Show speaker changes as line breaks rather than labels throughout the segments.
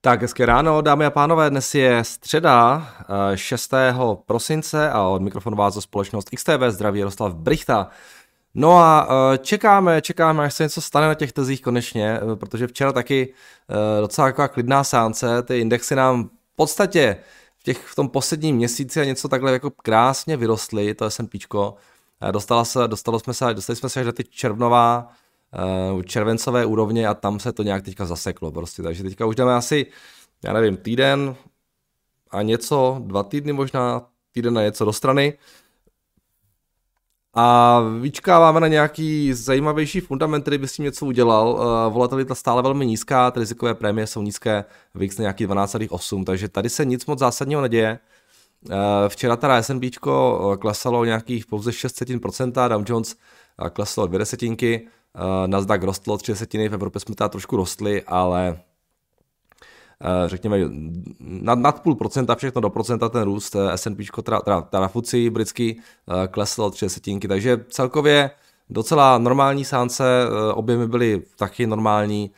Tak, hezké ráno, dámy a pánové, dnes je středa 6. Eh, prosince a od mikrofonu vás za společnost XTB zdraví Jaroslav Brichta. No a eh, čekáme, čekáme, až se něco stane na těch trzích konečně, eh, protože včera taky docela taková klidná sánce, ty indexy nám v podstatě v, těch, v tom posledním měsíci a něco takhle jako krásně vyrostly, to je píčko. Dostala se, dostalo jsme se, dostali jsme se až na ty červnová, červencové úrovně a tam se to nějak teďka zaseklo prostě, takže teďka už jdeme asi, já nevím, týden a něco, dva týdny možná, týden a něco do strany a vyčkáváme na nějaký zajímavější fundament, který by s tím něco udělal. Uh, volatilita stále velmi nízká, ty rizikové prémie jsou nízké, VIX na nějaký 12,8, takže tady se nic moc zásadního neděje. Uh, včera teda S&P klesalo nějakých pouze 6%, Dow Jones kleslo 2 desetinky, Nasdaq rostlo tři desetiny, v Evropě jsme teda trošku rostli, ale uh, řekněme nad, nad půl procenta, všechno do procenta ten růst, eh, S&P, teda, teda, teda FUCI britský, kleslo tři desetinky, takže celkově docela normální sánce, objemy byly taky normální,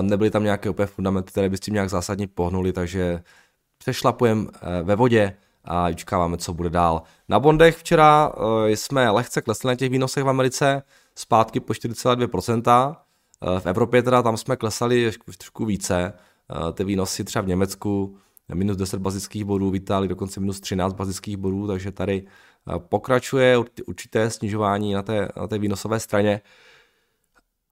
nebyly tam nějaké úplně fundamenty, které by s tím nějak zásadně pohnuli, takže přešlapujeme ve vodě a vyčkáváme, co bude dál. Na bondech včera jsme lehce klesli na těch výnosech v Americe, zpátky po 4,2%. Eh, v Evropě teda tam jsme klesali trošku více. Eh, ty výnosy třeba v Německu minus 10 bazických bodů, v Itálii dokonce minus 13 bazických bodů, takže tady eh, pokračuje určité snižování na té, na té výnosové straně.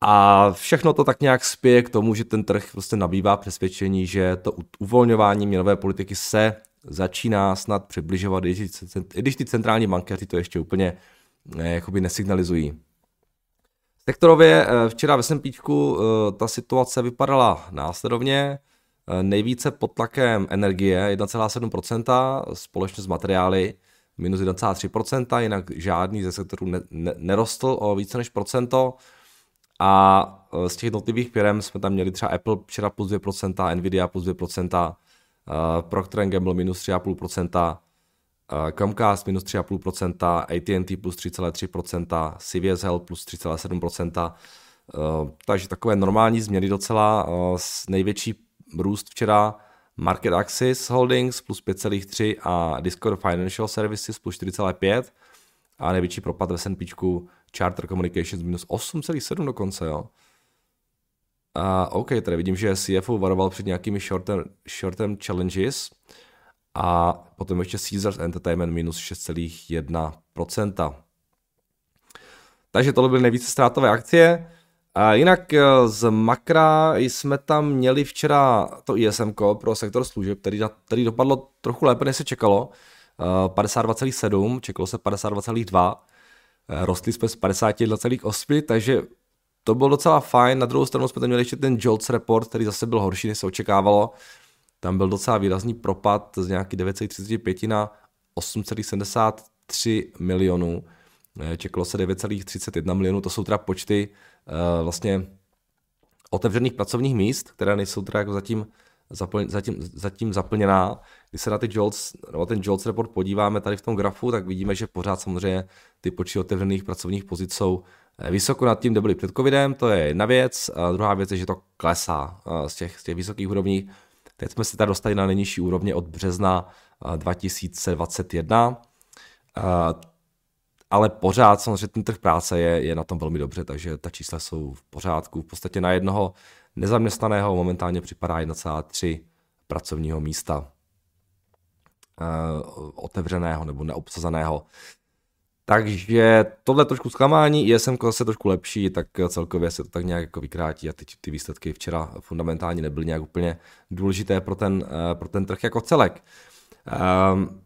A všechno to tak nějak spěje k tomu, že ten trh prostě nabývá přesvědčení, že to uvolňování měnové politiky se začíná snad přibližovat, i když ty centrální bankéři to ještě úplně jakoby nesignalizují. Sektorově eh, včera ve Sempíčku eh, ta situace vypadala následovně. Eh, nejvíce pod tlakem energie 1,7%, společně s materiály minus 1,3%, jinak žádný ze sektorů ne, ne, nerostl o více než procento. A z těch jednotlivých firm jsme tam měli třeba Apple včera plus 2%, Nvidia plus 2%, Procter Gamble minus 3,5%, Comcast minus 3,5%, AT&T plus 3,3%, CVS Health plus 3,7%, takže takové normální změny docela. Největší růst včera Market Access Holdings plus 5,3 a Discord Financial Services plus 4,5 a největší propad ve S&P Charter Communications minus 8,7 dokonce, jo. A OK, tady vidím, že CFO varoval před nějakými short-term, short-term challenges, a potom ještě Caesars Entertainment minus 6,1%. Takže tohle byly nejvíce ztrátové akcie. A jinak eh, z Makra jsme tam měli včera to ISM pro sektor služeb, který, který dopadlo trochu lépe, než se čekalo. 52,7, eh, čekalo se 52,2, eh, rostli jsme z 52,8, takže to bylo docela fajn. Na druhou stranu jsme tam měli ještě ten JOLTS report, který zase byl horší, než se očekávalo. Tam byl docela výrazný propad z nějaký 9,35 na 8,73 milionů. Eh, čekalo se 9,31 milionů, to jsou teda počty uh, vlastně otevřených pracovních míst, které nejsou teda jako zatím, zapl, zatím, zatím zaplněná. Když se na ty JOLTS, nebo ten JOLTS report podíváme tady v tom grafu, tak vidíme, že pořád samozřejmě ty počty otevřených pracovních pozic jsou eh, vysoko nad tím, kde byly před covidem, to je jedna věc. A druhá věc je, že to klesá z těch, z těch vysokých úrovní Teď jsme se tady dostali na nejnižší úrovně od března 2021, eh, eh, ale pořád samozřejmě ten trh práce je, je na tom velmi dobře, takže ta čísla jsou v pořádku. V podstatě na jednoho nezaměstnaného momentálně připadá 1,3 pracovního místa eh, otevřeného nebo neobsazeného. Takže tohle trošku zklamání, ISM se trošku lepší, tak celkově se to tak nějak jako vykrátí a teď ty výsledky včera fundamentálně nebyly nějak úplně důležité pro ten, eh, pro ten trh jako celek. Um,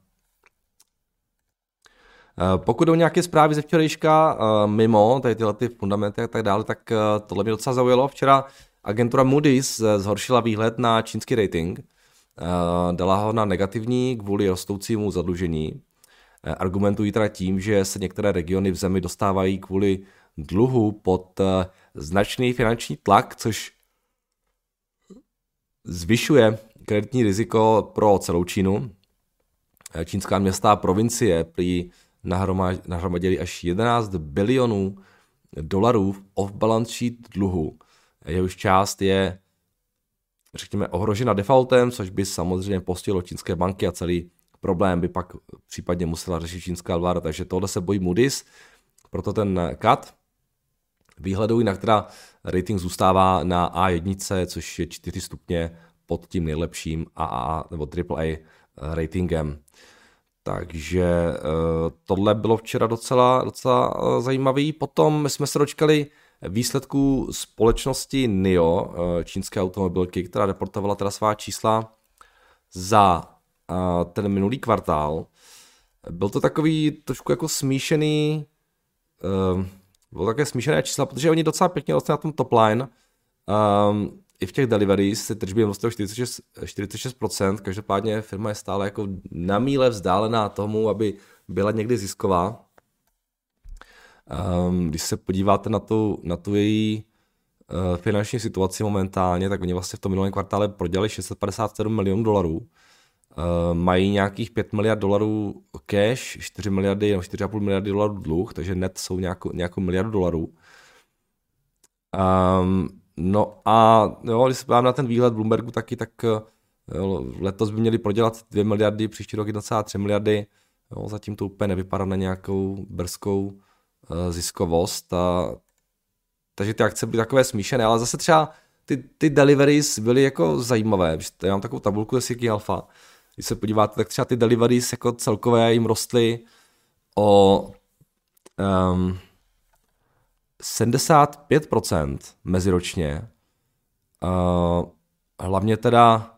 pokud jdou nějaké zprávy ze včerejška eh, mimo tady tyhle ty fundamenty a tak dále, tak tohle mě docela zaujalo. Včera agentura Moody's zhoršila výhled na čínský rating, dala ho na negativní kvůli rostoucímu zadlužení. Eh, argumentují teda tím, že se některé regiony v zemi dostávají kvůli dluhu pod eh, značný finanční tlak, což zvyšuje kreditní riziko pro celou Čínu. Eh, čínská města a provincie prý nahromadili až 11 bilionů dolarů off-balance sheet dluhu. Jehož část je řekněme, ohrožena defaultem, což by samozřejmě postihlo čínské banky a celý problém by pak případně musela řešit čínská vláda, takže tohle se bojí Moody's, proto ten cut. Výhledou jinak teda rating zůstává na A1, což je 4 stupně pod tím nejlepším AAA nebo AAA ratingem. Takže eh, tohle bylo včera docela, docela eh, zajímavý. Potom jsme se dočkali výsledků společnosti NIO, eh, čínské automobilky, která reportovala teda svá čísla za ten minulý kvartál. Byl to takový trošku jako smíšený, bylo také smíšené čísla, protože oni docela pěkně rostli na tom top line. Um, i v těch deliveries se tržby rostou 46, 46%, každopádně firma je stále jako na míle vzdálená tomu, aby byla někdy zisková. Um, když se podíváte na tu, na tu její uh, finanční situaci momentálně, tak oni vlastně v tom minulém kvartále prodělali 657 milionů dolarů. Uh, mají nějakých 5 miliard dolarů cash, 4 miliardy nebo 4,5 miliardy dolarů dluh, takže net jsou nějakou, nějakou miliardu dolarů. Um, No a jo, když se podívám na ten výhled Bloombergu taky, tak jo, letos by měli prodělat 2 miliardy, příští rok 1,3 miliardy. Jo, zatím to úplně nevypadá na nějakou brzkou uh, ziskovost. A, takže ty akce byly takové smíšené, ale zase třeba ty, ty deliveries byly jako zajímavé. Já mám takovou tabulku ze Siki Alpha. Když se podíváte, tak třeba ty deliveries jako celkové jim rostly o um, 75% meziročně. Uh, hlavně teda,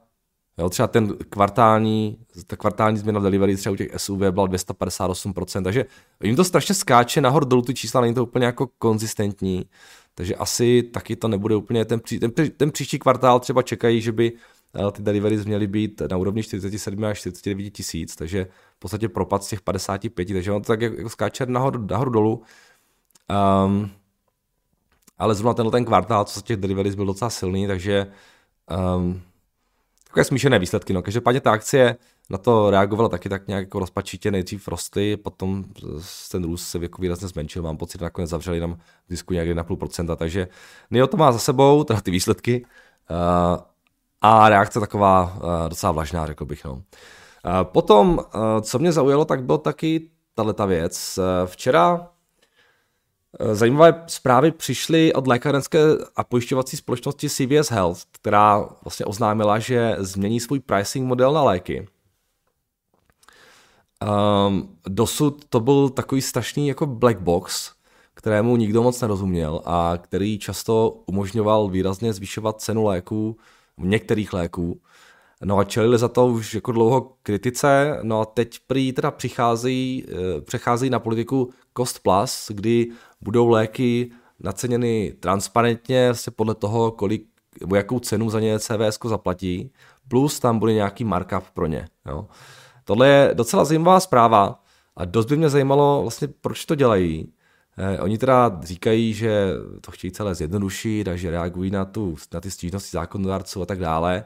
jo, třeba ten kvartální, ta kvartální změna v delivery třeba u těch SUV byla 258%, takže jim to strašně skáče nahoru dolů ty čísla, není to úplně jako konzistentní, takže asi taky to nebude úplně, ten, pří, ten, ten příští kvartál třeba čekají, že by ty deliveries měly být na úrovni 47 až 49 tisíc, takže v podstatě propad z těch 55, takže on to tak jako skáče nahoru, nahoru dolů. Um, ale zrovna tenhle ten kvartál, co se těch deliveries byl docela silný, takže um, takové smíšené výsledky. No. Každopádně ta akcie na to reagovala taky tak nějak jako rozpačitě, nejdřív rostly, potom ten růst se jako výrazně zmenšil, mám pocit, nakonec zavřeli nám zisku někdy na půl procenta, takže NIO to má za sebou, teda ty výsledky, uh, a reakce taková uh, docela vlažná, řekl bych. No. Uh, potom, uh, co mě zaujalo, tak byl taky tato věc. Včera Eh, zajímavé zprávy přišly od lékárenské a pojišťovací společnosti CVS Health, která vlastně oznámila, že změní svůj pricing model na léky. Um, dosud to byl takový strašný jako black box, kterému nikdo moc nerozuměl a který často umožňoval výrazně zvyšovat cenu léků, některých léků, No a čelili za to už jako dlouho kritice, no a teď prý teda přichází, eh, přechází na politiku cost plus, kdy budou léky naceněny transparentně, vlastně podle toho, kolik, jakou cenu za ně CVS zaplatí, plus tam bude nějaký markup pro ně. Jo. Tohle je docela zajímavá zpráva a dost by mě zajímalo vlastně, proč to dělají. Eh, oni teda říkají, že to chtějí celé zjednodušit a že reagují na, tu, na ty stížnosti zákonodárců a tak dále.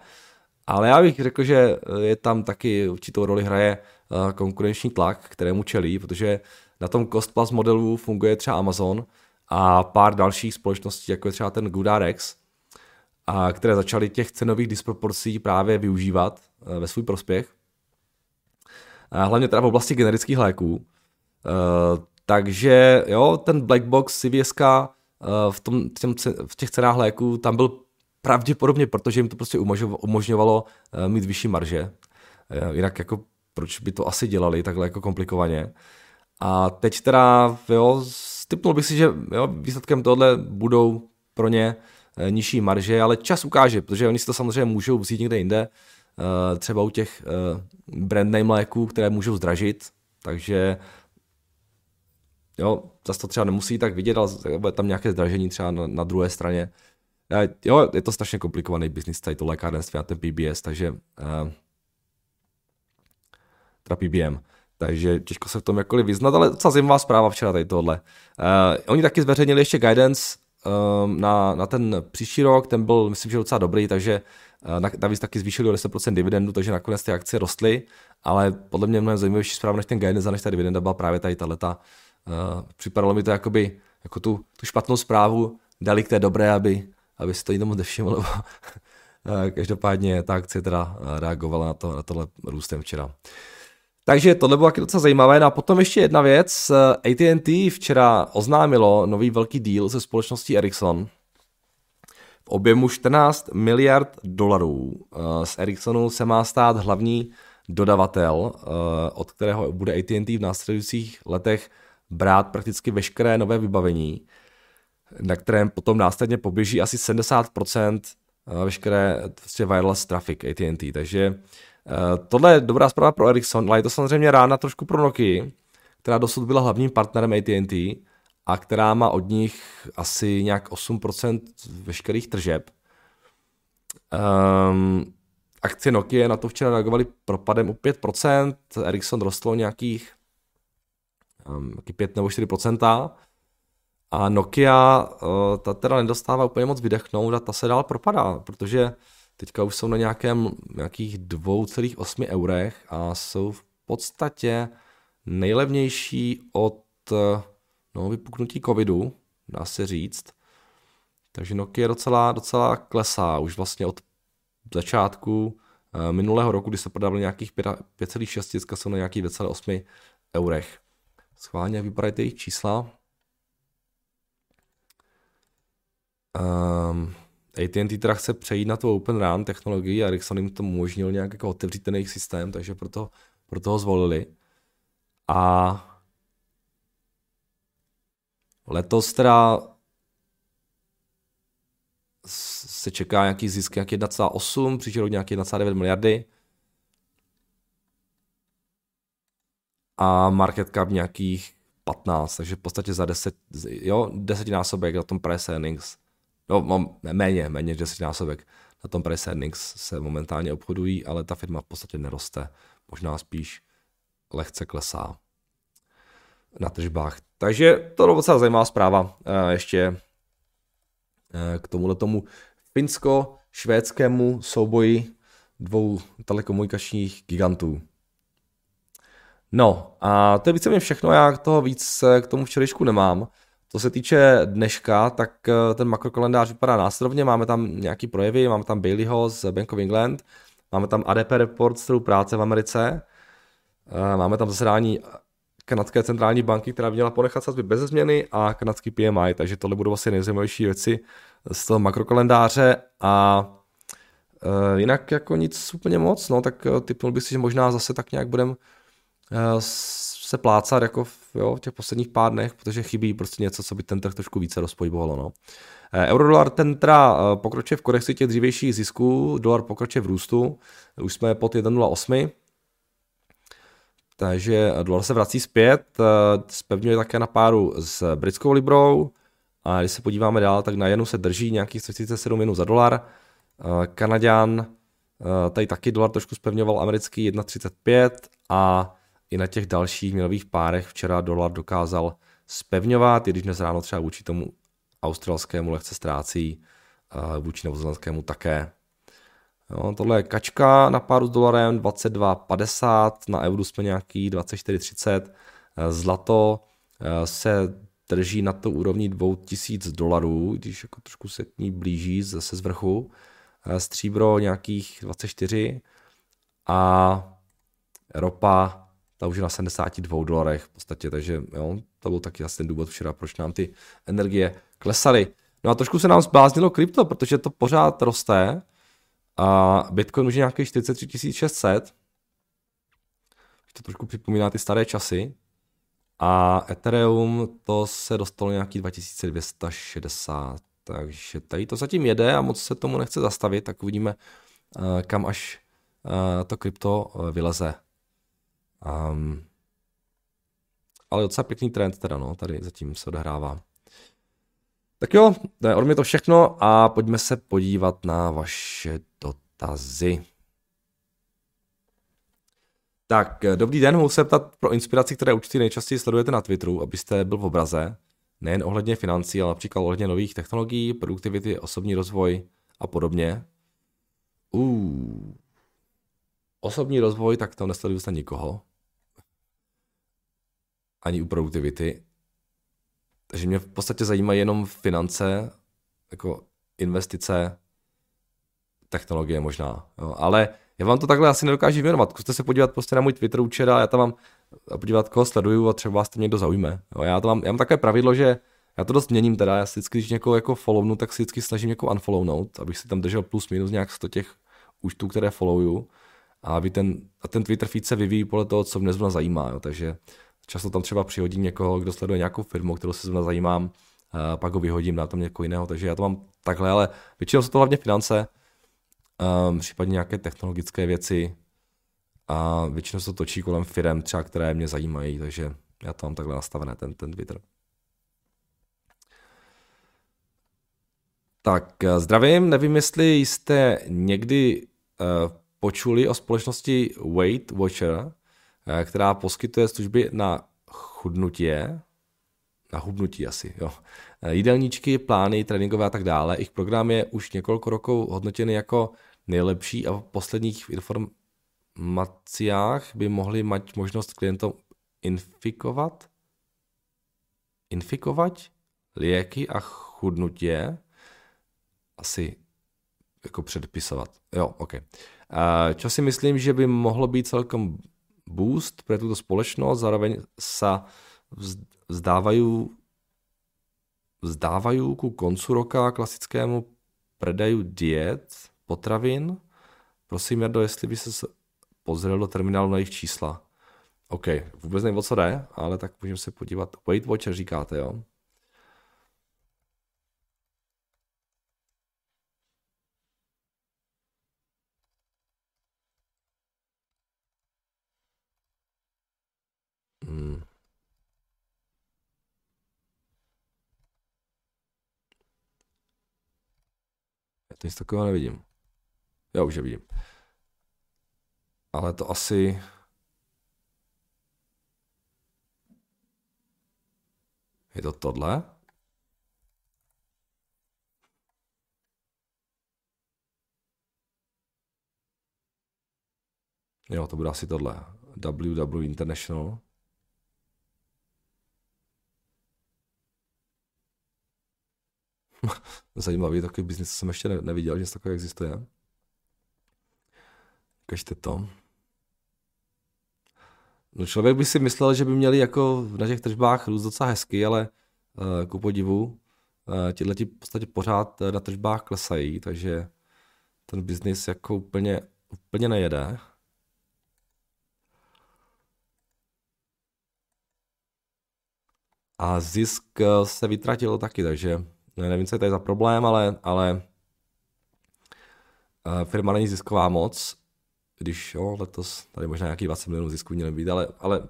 Ale já bych řekl, že je tam taky určitou roli hraje eh, konkurenční tlak, kterému čelí, protože na tom cost plus modelu funguje třeba Amazon a pár dalších společností, jako je třeba ten GoodRx, a které začaly těch cenových disproporcí právě využívat eh, ve svůj prospěch. A hlavně teda v oblasti generických léků. Eh, takže jo, ten black box CVS v, tom, v těch cenách léků tam byl pravděpodobně, protože jim to prostě umožňovalo eh, mít vyšší marže. Eh, jinak jako proč by to asi dělali takhle jako komplikovaně. A teď teda, jo, typnul bych si, že jo, výsledkem tohle budou pro ně eh, nižší marže, ale čas ukáže, protože oni si to samozřejmě můžou vzít někde jinde, třeba u těch brand name léků, které můžou zdražit, takže jo, zase to třeba nemusí tak vidět, ale bude tam nějaké zdražení třeba na, na druhé straně. Jo, je to strašně komplikovaný biznis, tady to lékárenství a ten PBS, takže uh, teda PBM. Takže těžko se v tom jakkoliv vyznat, ale docela zajímavá zpráva včera tady tohle. Uh, oni taky zveřejnili ještě guidance um, na, na ten příští rok, ten byl, myslím, že docela dobrý, takže uh, navíc taky zvýšili o 10% dividendu, takže nakonec ty akcie rostly, ale podle mě mnohem zajímavější zpráva než ten guidance a než ta dividenda byla právě tady ta leta. Uh, připadalo mi to jakoby, jako tu, tu špatnou zprávu dali k té dobré, aby aby si to někdo moc nevšiml, Každopádně ta akcie teda reagovala na, to, na tohle růstem včera. Takže tohle bylo taky docela zajímavé. No a potom ještě jedna věc. AT&T včera oznámilo nový velký deal se společností Ericsson v objemu 14 miliard dolarů. Z Ericssonu se má stát hlavní dodavatel, od kterého bude AT&T v následujících letech brát prakticky veškeré nové vybavení, na kterém potom následně poběží asi 70% veškeré prostě wireless traffic AT&T. Takže Eh, tohle je dobrá zpráva pro Ericsson, ale je to samozřejmě rána trošku pro Nokia, která dosud byla hlavním partnerem AT&T a která má od nich asi nějak 8% veškerých tržeb. Um, akcie Nokia na to včera reagovaly propadem o 5%, Ericsson rostlo nějakých um, 5 nebo 4%, a Nokia uh, ta teda nedostává úplně moc vydechnout a ta se dál propadá, protože Teďka už jsou na nějakém, nějakých 2,8 eurech a jsou v podstatě nejlevnější od no, vypuknutí covidu, dá se říct. Takže Nokia docela, docela klesá už vlastně od začátku eh, minulého roku, kdy se prodávali nějakých 5,6, dneska jsou na nějakých 2,8 eurech. Schválně, vypadají jejich čísla. Um, AT&T teda chce přejít na tu Open RAN technologii a Ericsson jim to umožnil nějak jako otevřít ten jejich systém, takže proto, proto ho zvolili. A letos teda se čeká nějaký zisk nějaký 1,8, příští rok nějaký 1,9 miliardy. A market cap nějakých 15, takže v podstatě za 10, jo, desetinásobek na tom price earnings no mám méně, méně než desetinásobek. Na tom price earnings se momentálně obchodují, ale ta firma v podstatě neroste. Možná spíš lehce klesá na tržbách. Takže to je docela zajímavá zpráva. Eh, ještě eh, k tomuhle tomu finsko-švédskému souboji dvou telekomunikačních gigantů. No a to je víceméně všechno, já toho víc eh, k tomu včerejšku nemám. Co se týče dneška, tak eh, ten makrokalendář vypadá následovně. Máme tam nějaký projevy, máme tam Baileyho z Bank of England, máme tam ADP report z práce v Americe, eh, máme tam zasedání kanadské centrální banky, která měla ponechat sazby bez změny a kanadský PMI, takže tohle budou asi nejzajímavější věci z toho makrokalendáře a uh, jinak jako nic úplně moc, no tak typnul bych si, že možná zase tak nějak budeme se plácat jako v, jo, v těch posledních pár dnech, protože chybí prostě něco, co by ten trh trošku více rozpojbovalo. No. Eh, Eurodolar ten teda eh, pokročuje v korekci těch dřívějších zisků, dolar pokročuje v růstu, už jsme pod 1,08, takže dolar se vrací zpět, spevňuje také na páru s britskou librou a když se podíváme dál, tak na jenu se drží nějakých 37 minut za dolar, Kanaďan, tady taky dolar trošku spevňoval americký 1,35 a i na těch dalších měnových párech včera dolar dokázal spevňovat, i když dnes ráno třeba vůči tomu australskému lehce ztrácí, vůči novozelandskému také. Jo, tohle je kačka na páru s dolarem 22,50, na euru jsme nějaký 24,30. Zlato eh, se drží na to úrovni 2000 dolarů, když jako trošku se k ní blíží zase z vrchu. Eh, stříbro nějakých 24 a ropa ta už je na 72 dolarech v podstatě, takže jo, to byl taky asi ten důvod včera, proč nám ty energie klesaly. No a trošku se nám zbláznilo krypto, protože to pořád roste a Bitcoin už je nějaký 43 600, to trošku připomíná ty staré časy. A Ethereum to se dostalo nějaký 2260, takže tady to zatím jede a moc se tomu nechce zastavit, tak uvidíme, eh, kam až eh, to krypto eh, vyleze. Um, ale docela pěkný trend teda, no, tady zatím se odehrává. Tak jo, to je od mě to všechno a pojďme se podívat na vaše dotazy. Tak, dobrý den, mohu se ptat pro inspiraci, které určitě nejčastěji sledujete na Twitteru, abyste byl v obraze, nejen ohledně financí, ale například ohledně nových technologií, produktivity, osobní rozvoj a podobně. Uh, osobní rozvoj, tak to nesleduju se nikoho. Ani u produktivity. Takže mě v podstatě zajímají jenom finance, jako investice, technologie možná, jo. ale já vám to takhle asi nedokážu věnovat. Zkuste se podívat prostě na můj Twitter účet a já tam mám a podívat, koho sleduju a třeba vás tam někdo zaujme. Jo, já, to mám, já mám takové pravidlo, že já to dost měním teda, já si vždycky, když někoho jako follownu, tak si vždycky snažím někoho unfollownout, abych si tam držel plus minus nějak 100 těch účtů, které followuju. A, aby ten, a ten Twitter feed se vyvíjí podle toho, co mě zrovna zajímá. Jo. Takže často tam třeba přihodím někoho, kdo sleduje nějakou firmu, kterou se zrovna zajímám, a pak ho vyhodím na tom někoho jiného. Takže já to mám takhle, ale většinou jsou to hlavně finance, um, případně nějaké technologické věci a většinou se to točí kolem firm, třeba které mě zajímají, takže já to mám takhle nastavené, ten, ten Twitter. Tak, eh, zdravím, nevím, jestli jste někdy uh, počuli o společnosti Weight Watcher, která poskytuje služby na chudnutí, na hubnutí asi, jo. Jídelníčky, plány, tréninkové a tak dále. Ich program je už několik rokov hodnotěný jako nejlepší a v posledních informacích by mohli mít možnost klientom infikovat infikovat lieky a chudnutí asi jako předpisovat. Jo, OK. Čo si myslím, že by mohlo být celkem boost pro tuto společnost, zároveň se vzdávají vzdávají ku koncu roka klasickému predaju diet, potravin. Prosím, Jardo, jestli by se pozrel do terminálu na jejich čísla. OK, vůbec nevím, o co jde, ale tak můžeme se podívat. Weight Watcher říkáte, jo? Nic takového nevidím. Já už je vidím. Ale to asi... Je to tohle? Jo, to bude asi tohle. WW International. Zajímavý takový biznis jsem ještě neviděl, že něco takového existuje. Ukažte to. No člověk by si myslel, že by měli jako na těch tržbách růst docela hezky, ale uh, ku podivu uh, tyhle ti v podstatě pořád na tržbách klesají, takže ten biznis jako úplně, úplně nejede. A zisk se vytratil taky, takže nevím, co je tady za problém, ale, ale firma není zisková moc když jo, letos tady možná nějaký 20 milionů zisku měly být, ale, ale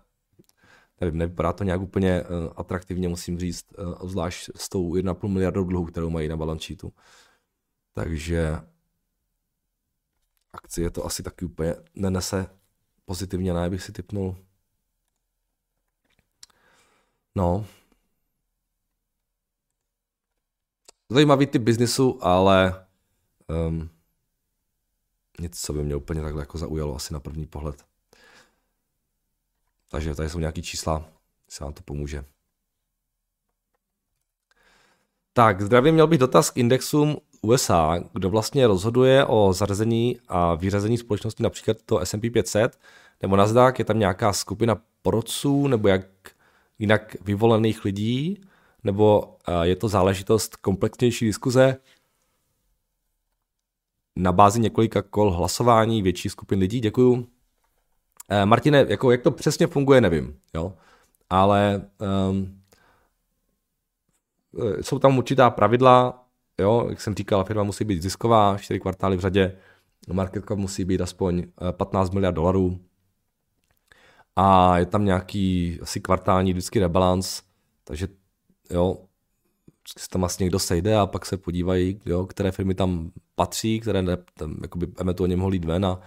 nevím, nevypadá to nějak úplně uh, atraktivně, musím říct, uh, zvlášť s tou 1,5 miliardou dluhu, kterou mají na balance sheetu. Takže akcie to asi taky úplně nenese pozitivně, ne, bych si typnul. No. Zajímavý typ biznisu, ale um, nic, co by mě úplně takhle jako zaujalo asi na první pohled. Takže tady jsou nějaký čísla, se vám to pomůže. Tak, zdravím, měl bych dotaz k indexům USA, kdo vlastně rozhoduje o zařazení a vyřazení společnosti například to S&P 500 nebo Nasdaq, je tam nějaká skupina porodců nebo jak jinak vyvolených lidí, nebo je to záležitost komplexnější diskuze, na bázi několika kol hlasování větší skupin lidí. Děkuju. Eh, Martine, jako jak to přesně funguje, nevím, jo. Ale um, jsou tam určitá pravidla, jo, jak jsem říkal, firma musí být zisková, čtyři kvartály v řadě, market cap musí být aspoň 15 eh, miliard dolarů a je tam nějaký asi kvartální vždycky rebalance, takže jo, se tam vlastně někdo sejde a pak se podívají, jo, které firmy tam patří, které ne, tam, jakoby eventuálně mohly jít ven a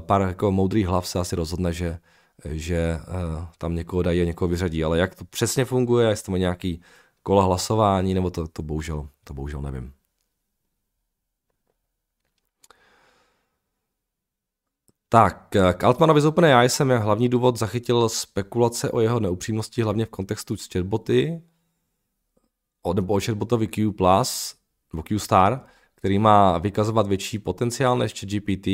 pár jako moudrých hlav se asi rozhodne, že, že uh, tam někoho dají a někoho vyřadí. Ale jak to přesně funguje, jestli to nějaký kola hlasování, nebo to, to bohužel, to bohužel nevím. Tak, k Altmanovi z OpenAI jsem hlavní důvod zachytil spekulace o jeho neupřímnosti, hlavně v kontextu s chatboty, nebo o chatbotovi Q+, nebo Q Star, který má vykazovat větší potenciál než GPT,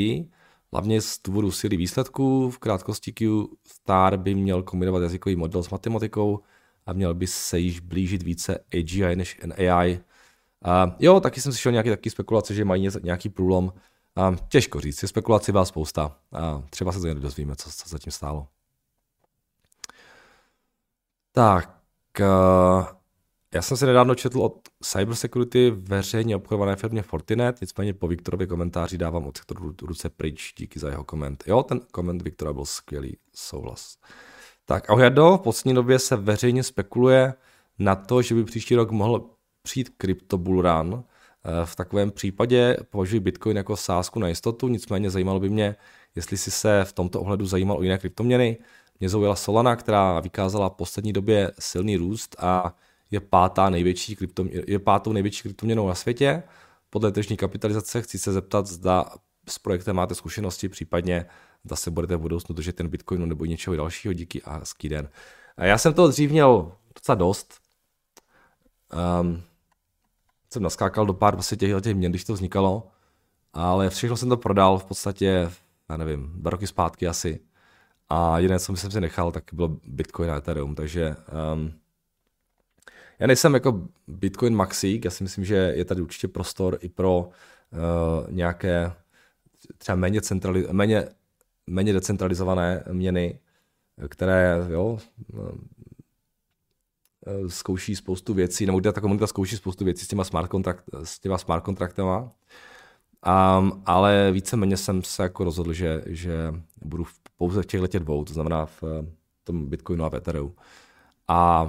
hlavně z důvodu síly výsledků. V krátkosti Q Star by měl kombinovat jazykový model s matematikou a měl by se již blížit více AGI než AI. A jo, taky jsem slyšel nějaké taky spekulace, že mají nějaký průlom. A těžko říct, je spekulací byla spousta. A třeba se dozvíme, co, co zatím stálo. Tak, uh, já jsem si nedávno četl od cybersecurity veřejně obchodované firmě Fortinet, nicméně po Viktorově komentáři dávám od ruce pryč, díky za jeho koment. Jo, ten koment Viktora byl skvělý, souhlas. Tak ahoj Jardo, v poslední době se veřejně spekuluje na to, že by příští rok mohl přijít crypto bull run. Eh, v takovém případě považuji Bitcoin jako sázku na jistotu, nicméně zajímalo by mě, jestli si se v tomto ohledu zajímal o jiné kryptoměny. Mě zaujala Solana, která vykázala v poslední době silný růst a je, pátá největší kryptom, je pátou největší kryptoměnou na světě. Podle tržní kapitalizace chci se zeptat, zda s projektem máte zkušenosti, případně zda se budete v budoucnu držet ten Bitcoinu nebo něčeho dalšího díky a hezký den. Já jsem to dřív měl docela dost. Um, jsem naskákal do pár vlastně těch, těch měn, když to vznikalo, ale všechno jsem to prodal v podstatě, já nevím, dva roky zpátky asi. A jediné, co jsem si nechal, tak bylo Bitcoin a Ethereum, takže um, já nejsem jako Bitcoin maxík, já si myslím, že je tady určitě prostor i pro uh, nějaké třeba méně, centrali- méně, méně decentralizované měny, které jo, eh, zkouší spoustu věcí, nebo ta komunita zkouší spoustu věcí s těma smart, kontrakt, s těma smart kontraktama. Um, ale víceméně jsem se jako rozhodl, že, že budu pouze v těchto dvou, to znamená v tom Bitcoinu a v. A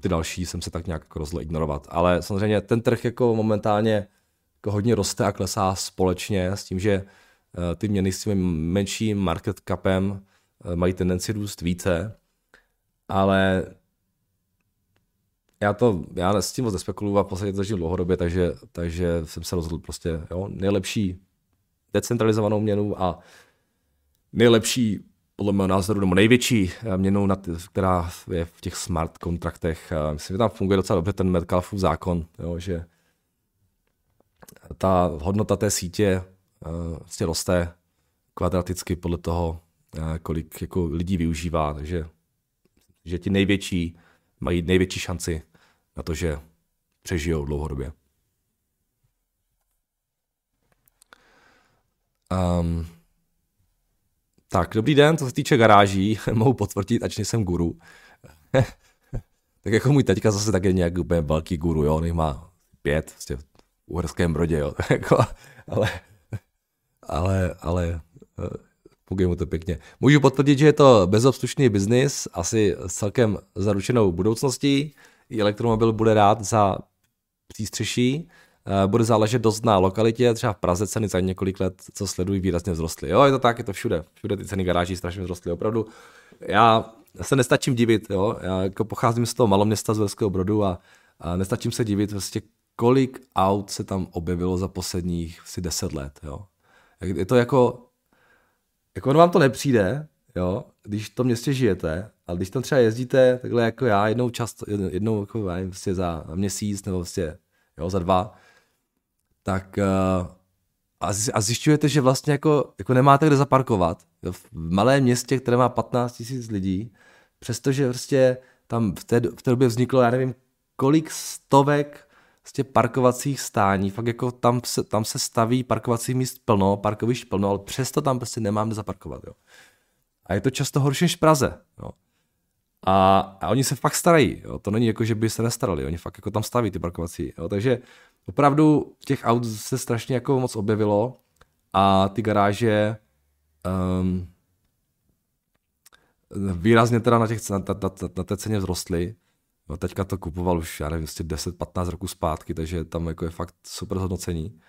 ty další jsem se tak nějak jako rozhodl ignorovat. Ale samozřejmě ten trh jako momentálně jako hodně roste a klesá společně s tím, že uh, ty měny s tím menším market capem uh, mají tendenci růst více, ale já to, já s tím moc nespekuluju a v podstatě to držím dlouhodobě, takže, takže jsem se rozhodl prostě, jo, nejlepší decentralizovanou měnu a nejlepší, podle mého názoru, nebo největší eh, měnou, která je v těch smart kontraktech. Myslím, že tam funguje docela dobře ten Metcalfův zákon, jo, že ta hodnota té sítě vlastně roste kvadraticky podle toho, kolik jako lidí využívá, takže že ti největší mají největší šanci na to, že přežijou dlouhodobě. Um, tak, dobrý den, co se týče garáží, mohu potvrdit, ač nejsem guru. tak jako můj teďka zase tak je nějak úplně velký guru, jo, on má pět, vlastně v Uherském Brodě, jo, jako, ale, ale, ale Funguje mu to pěkně. Můžu potvrdit, že je to bezobslušný biznis, asi s celkem zaručenou budoucností. Elektromobil bude rád za přístřeší. Eh, bude záležet dost na lokalitě, třeba v Praze ceny za několik let, co sledují, výrazně vzrostly. Jo, je to tak, je to všude. Všude ty ceny garáží strašně vzrostly, opravdu. Já se nestačím divit, jo. Já jako pocházím z toho maloměsta z Velského Brodu a, a nestačím se divit, vlastně, kolik aut se tam objevilo za posledních asi 10 let, jo. Je to jako jako vám to nepřijde, jo, když v tom městě žijete, ale když tam třeba jezdíte takhle jako já jednou často, jednou jako já nevím, vlastně za měsíc nebo vlastně, jo, za dva, tak uh, a zjišťujete, že vlastně jako, jako nemáte kde zaparkovat. V malém městě, které má 15 000 lidí, přestože prostě tam v té, v té době vzniklo, já nevím, kolik stovek prostě parkovacích stání, fakt jako tam se, tam se staví parkovacích míst plno, parkovišť plno, ale přesto tam prostě nemáme zaparkovat, jo. A je to často horší než v Praze, jo. A, a oni se fakt starají, jo. to není jako, že by se nestarali, oni fakt jako tam staví ty parkovací, jo. takže opravdu těch aut se strašně jako moc objevilo a ty garáže um, výrazně teda na, těch, na, na, na, na té ceně vzrostly No teďka to kupoval už, já nevím, 10-15 prostě roků zpátky, takže tam jako je fakt super zhodnocení.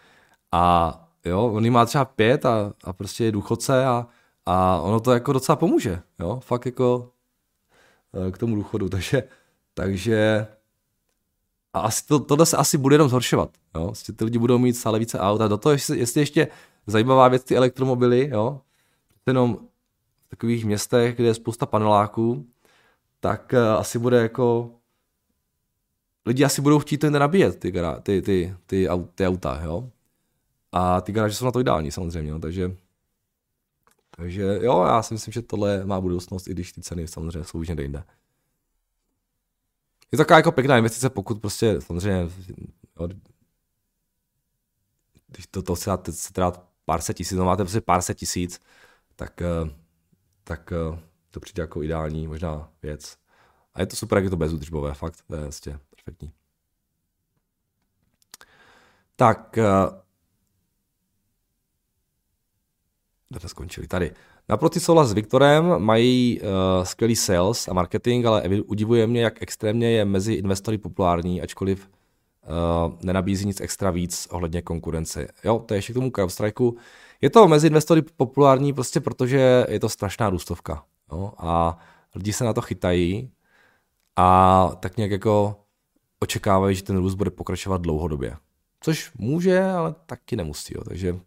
A jo, on má třeba pět a, a prostě je důchodce a, a ono to jako docela pomůže, jo, fakt jako eh, k tomu důchodu, takže, takže a asi to, tohle se asi bude jenom zhoršovat, jo, prostě ty lidi budou mít stále více aut a do toho, jestli, jestli ještě zajímavá věc, ty elektromobily, jo, jenom v takových městech, kde je spousta paneláků, tak uh, asi bude jako lidi asi budou chtít to nabíjet, ty, ty, ty, ty, ty auta, jo. A ty garáže jsou na to ideální samozřejmě, no, takže takže jo, já si myslím, že tohle má budoucnost, i když ty ceny samozřejmě jsou už někde jinde. Je to taková jako pěkná investice, pokud prostě samozřejmě, jo, když to, to se, teda pár set tisíc, no máte prostě pár set tisíc, tak, eh, tak eh, to přijde jako ideální možná věc. A je to super, jak je to bezúdržbové, fakt, to je vlastně perfektní. Tak, eh, jsme skončili? Tady. Naproti souhlas s Viktorem mají uh, skvělý sales a marketing, ale udivuje mě, jak extrémně je mezi investory populární, ačkoliv uh, nenabízí nic extra víc ohledně konkurence. Jo, to je ještě k tomu CrowdStrike. Je to mezi investory populární prostě protože je to strašná růstovka. Jo? A lidi se na to chytají a tak nějak jako očekávají, že ten růst bude pokračovat dlouhodobě. Což může, ale taky nemusí. Jo. Takže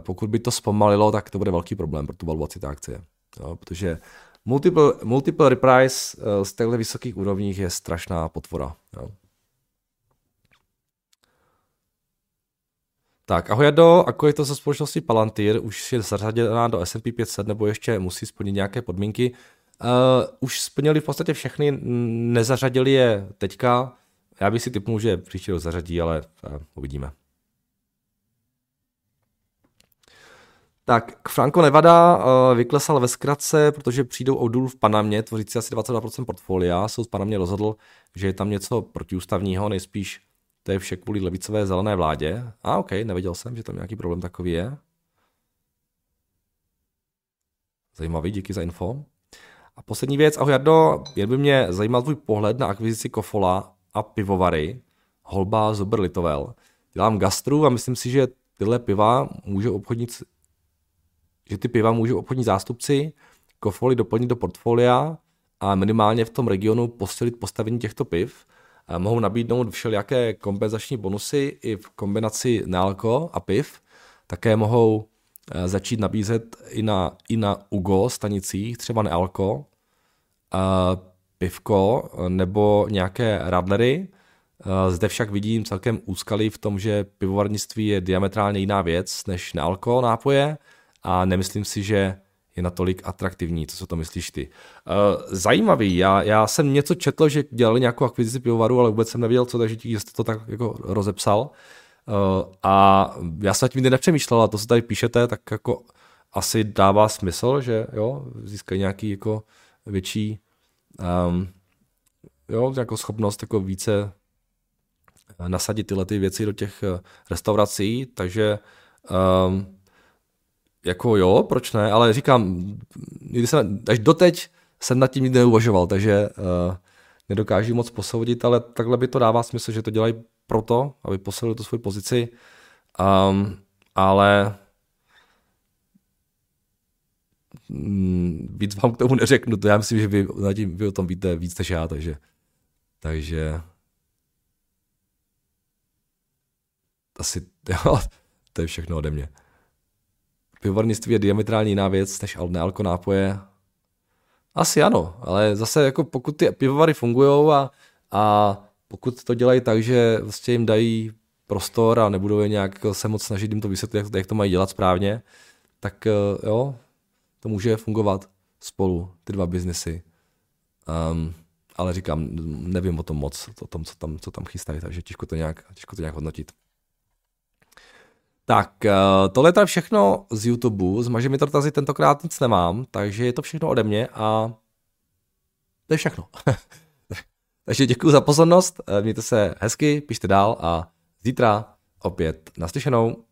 pokud by to zpomalilo, tak to bude velký problém pro tu valuaci té akcie. Jo, protože multiple, multiple reprise uh, z těchto vysokých úrovních je strašná potvora. Jo. Tak, ahoj Jado, ako je to se společností Palantir? Už je zařaděná do S&P 500 nebo ještě musí splnit nějaké podmínky? Uh, už splnili v podstatě všechny, nezařadili je teďka. Já bych si typnul, že příští rok zařadí, ale uh, uvidíme. Tak, Franco Nevada uh, vyklesal ve zkratce, protože přijdou o důl v Panamě, tvořící asi 22% portfolia. Soud Panamě rozhodl, že je tam něco protiústavního, nejspíš to je vše kvůli levicové zelené vládě. A ok, nevěděl jsem, že tam nějaký problém takový je. Zajímavý, díky za info. A poslední věc, ahoj Jardo, jen by mě zajímal tvůj pohled na akvizici Kofola a pivovary, Holba Zuber Litovel. Dělám gastru a myslím si, že tyhle piva můžou obchodnit, že ty piva můžou obchodní zástupci Kofoli doplnit do portfolia a minimálně v tom regionu posilit postavení těchto piv mohou nabídnout všelijaké kompenzační bonusy i v kombinaci nealko a piv. Také mohou eh, začít nabízet i na, i na UGO stanicích, třeba nealko, pivko nebo nějaké radlery. Eh, zde však vidím celkem úskalí v tom, že pivovarnictví je diametrálně jiná věc než nealko nápoje a nemyslím si, že je natolik atraktivní. Co si to myslíš ty? Uh, zajímavý, já, já jsem něco četl, že dělali nějakou akvizici pivovaru, ale vůbec jsem nevěděl co, takže že jste to tak jako rozepsal. Uh, a já jsem tím nepřemýšlel, a to, co tady píšete, tak jako asi dává smysl, že jo, získají nějaký jako větší um, jo, jako schopnost jako více nasadit tyhle ty věci do těch restaurací, takže um, jako jo, proč ne, ale říkám, nikdy jsem, až doteď jsem nad tím nikdy neuvažoval, takže uh, nedokážu moc posoudit, ale takhle by to dává smysl, že to dělají proto, aby posilili tu svoji pozici, um, ale mm, víc vám k tomu neřeknu, to já myslím, že vy, tím, vy o tom víte víc než já, takže takže asi jo, to je všechno ode mě pivovarnictví je diametrálně jiná věc než nealko nápoje. Asi ano, ale zase jako pokud ty pivovary fungují a, a pokud to dělají tak, že vlastně jim dají prostor a nebudou je nějak jako se moc snažit jim to vysvětlit, jak, jak to mají dělat správně, tak eh, jo, to může fungovat spolu, ty dva biznesy. Um, ale říkám, nevím o tom moc, o tom, co tam, co tam chystají, takže těžko to nějak, těžko to nějak hodnotit. Tak, eh, tohle je všechno z YouTube, z Maže Dotazy tentokrát nic nemám, takže je to všechno ode mě a to je všechno. takže děkuji za pozornost, eh, mějte se hezky, pište dál a zítra opět naslyšenou.